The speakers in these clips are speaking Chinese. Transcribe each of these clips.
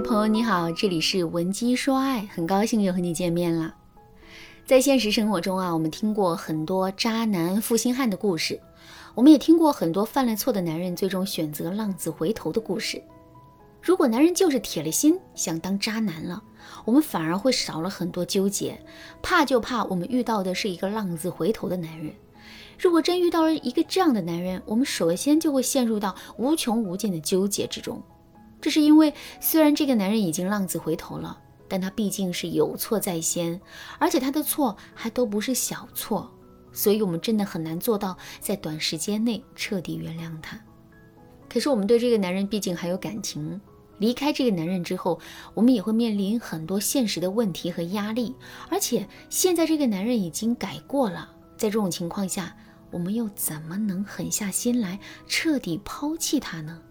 朋友你好，这里是文姬说爱，很高兴又和你见面了。在现实生活中啊，我们听过很多渣男负心汉的故事，我们也听过很多犯了错的男人最终选择浪子回头的故事。如果男人就是铁了心想当渣男了，我们反而会少了很多纠结，怕就怕我们遇到的是一个浪子回头的男人。如果真遇到了一个这样的男人，我们首先就会陷入到无穷无尽的纠结之中。这是因为，虽然这个男人已经浪子回头了，但他毕竟是有错在先，而且他的错还都不是小错，所以我们真的很难做到在短时间内彻底原谅他。可是我们对这个男人毕竟还有感情，离开这个男人之后，我们也会面临很多现实的问题和压力，而且现在这个男人已经改过了，在这种情况下，我们又怎么能狠下心来彻底抛弃他呢？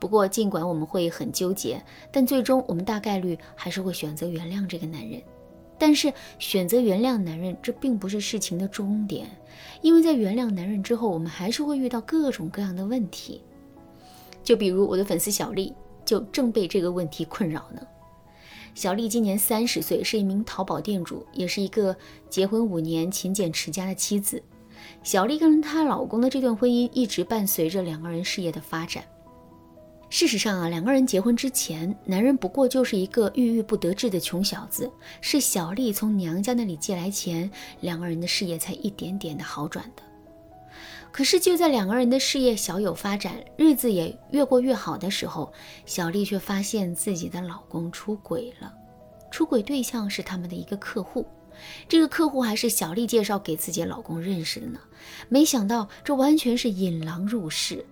不过，尽管我们会很纠结，但最终我们大概率还是会选择原谅这个男人。但是，选择原谅男人，这并不是事情的终点，因为在原谅男人之后，我们还是会遇到各种各样的问题。就比如我的粉丝小丽，就正被这个问题困扰呢。小丽今年三十岁，是一名淘宝店主，也是一个结婚五年、勤俭持家的妻子。小丽跟她老公的这段婚姻，一直伴随着两个人事业的发展。事实上啊，两个人结婚之前，男人不过就是一个郁郁不得志的穷小子，是小丽从娘家那里借来钱，两个人的事业才一点点的好转的。可是就在两个人的事业小有发展，日子也越过越好的时候，小丽却发现自己的老公出轨了，出轨对象是他们的一个客户，这个客户还是小丽介绍给自己老公认识的呢。没想到这完全是引狼入室。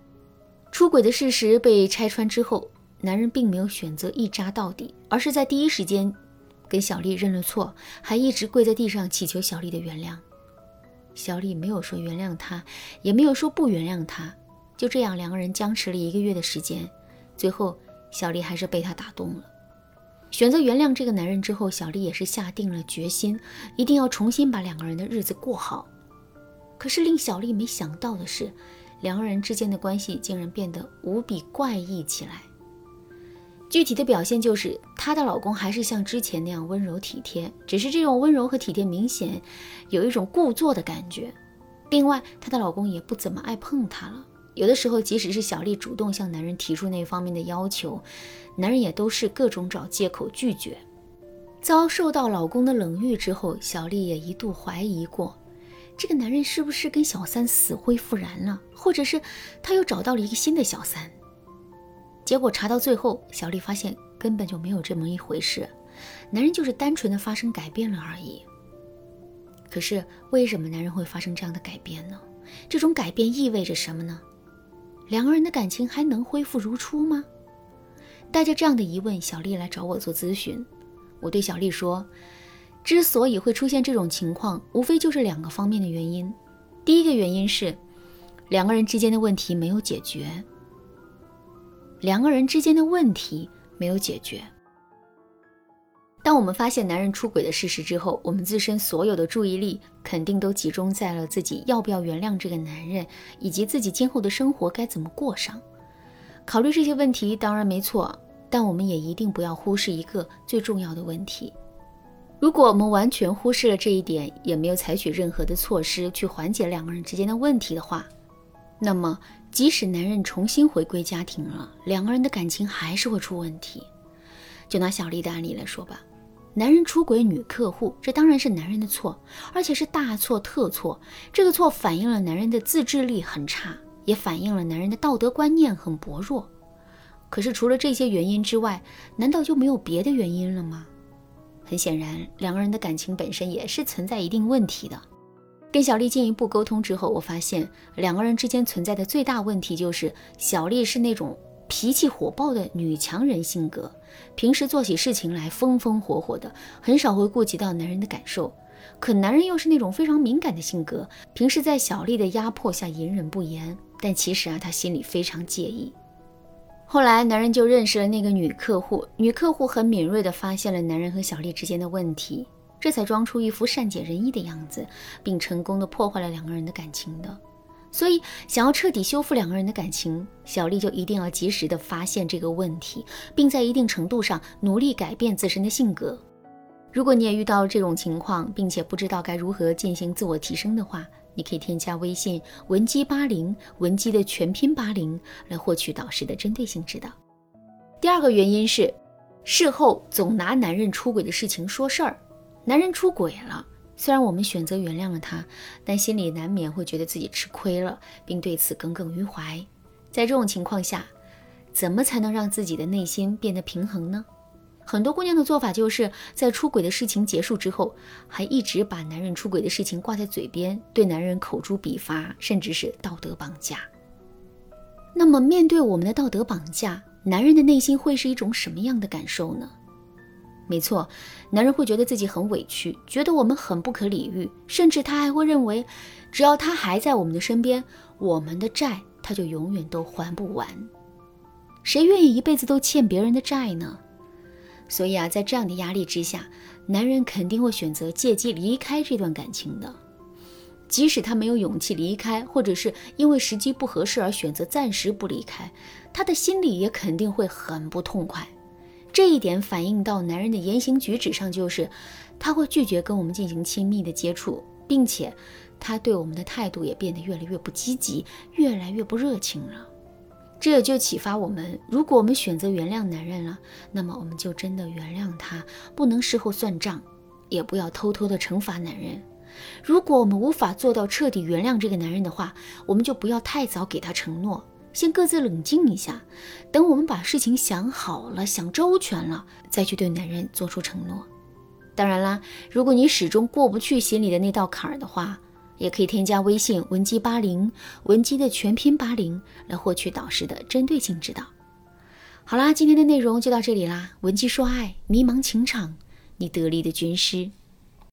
出轨的事实被拆穿之后，男人并没有选择一扎到底，而是在第一时间跟小丽认了错，还一直跪在地上祈求小丽的原谅。小丽没有说原谅他，也没有说不原谅他，就这样两个人僵持了一个月的时间，最后小丽还是被他打动了，选择原谅这个男人之后，小丽也是下定了决心，一定要重新把两个人的日子过好。可是令小丽没想到的是。两个人之间的关系竟然变得无比怪异起来。具体的表现就是，她的老公还是像之前那样温柔体贴，只是这种温柔和体贴明显有一种故作的感觉。另外，她的老公也不怎么爱碰她了。有的时候，即使是小丽主动向男人提出那方面的要求，男人也都是各种找借口拒绝。遭受到老公的冷遇之后，小丽也一度怀疑过。这个男人是不是跟小三死灰复燃了，或者是他又找到了一个新的小三？结果查到最后，小丽发现根本就没有这么一回事，男人就是单纯的发生改变了而已。可是为什么男人会发生这样的改变呢？这种改变意味着什么呢？两个人的感情还能恢复如初吗？带着这样的疑问，小丽来找我做咨询。我对小丽说。之所以会出现这种情况，无非就是两个方面的原因。第一个原因是，两个人之间的问题没有解决。两个人之间的问题没有解决。当我们发现男人出轨的事实之后，我们自身所有的注意力肯定都集中在了自己要不要原谅这个男人，以及自己今后的生活该怎么过上。考虑这些问题当然没错，但我们也一定不要忽视一个最重要的问题。如果我们完全忽视了这一点，也没有采取任何的措施去缓解两个人之间的问题的话，那么即使男人重新回归家庭了，两个人的感情还是会出问题。就拿小丽的案例来说吧，男人出轨女客户，这当然是男人的错，而且是大错特错。这个错反映了男人的自制力很差，也反映了男人的道德观念很薄弱。可是除了这些原因之外，难道就没有别的原因了吗？很显然，两个人的感情本身也是存在一定问题的。跟小丽进一步沟通之后，我发现两个人之间存在的最大问题就是，小丽是那种脾气火爆的女强人性格，平时做起事情来风风火火的，很少会顾及到男人的感受。可男人又是那种非常敏感的性格，平时在小丽的压迫下隐忍不言，但其实啊，他心里非常介意。后来，男人就认识了那个女客户，女客户很敏锐地发现了男人和小丽之间的问题，这才装出一副善解人意的样子，并成功地破坏了两个人的感情的。所以，想要彻底修复两个人的感情，小丽就一定要及时的发现这个问题，并在一定程度上努力改变自身的性格。如果你也遇到这种情况，并且不知道该如何进行自我提升的话，你可以添加微信文姬八零，文姬的全拼八零，来获取导师的针对性指导。第二个原因是，事后总拿男人出轨的事情说事儿，男人出轨了。虽然我们选择原谅了他，但心里难免会觉得自己吃亏了，并对此耿耿于怀。在这种情况下，怎么才能让自己的内心变得平衡呢？很多姑娘的做法就是在出轨的事情结束之后，还一直把男人出轨的事情挂在嘴边，对男人口诛笔伐，甚至是道德绑架。那么，面对我们的道德绑架，男人的内心会是一种什么样的感受呢？没错，男人会觉得自己很委屈，觉得我们很不可理喻，甚至他还会认为，只要他还在我们的身边，我们的债他就永远都还不完。谁愿意一辈子都欠别人的债呢？所以啊，在这样的压力之下，男人肯定会选择借机离开这段感情的。即使他没有勇气离开，或者是因为时机不合适而选择暂时不离开，他的心里也肯定会很不痛快。这一点反映到男人的言行举止上，就是他会拒绝跟我们进行亲密的接触，并且他对我们的态度也变得越来越不积极，越来越不热情了。这也就启发我们：如果我们选择原谅男人了，那么我们就真的原谅他，不能事后算账，也不要偷偷的惩罚男人。如果我们无法做到彻底原谅这个男人的话，我们就不要太早给他承诺。先各自冷静一下，等我们把事情想好了、想周全了，再去对男人做出承诺。当然啦，如果你始终过不去心里的那道坎儿的话，也可以添加微信文姬八零，文姬的全拼八零，来获取导师的针对性指导。好啦，今天的内容就到这里啦。文姬说爱，迷茫情场，你得力的军师。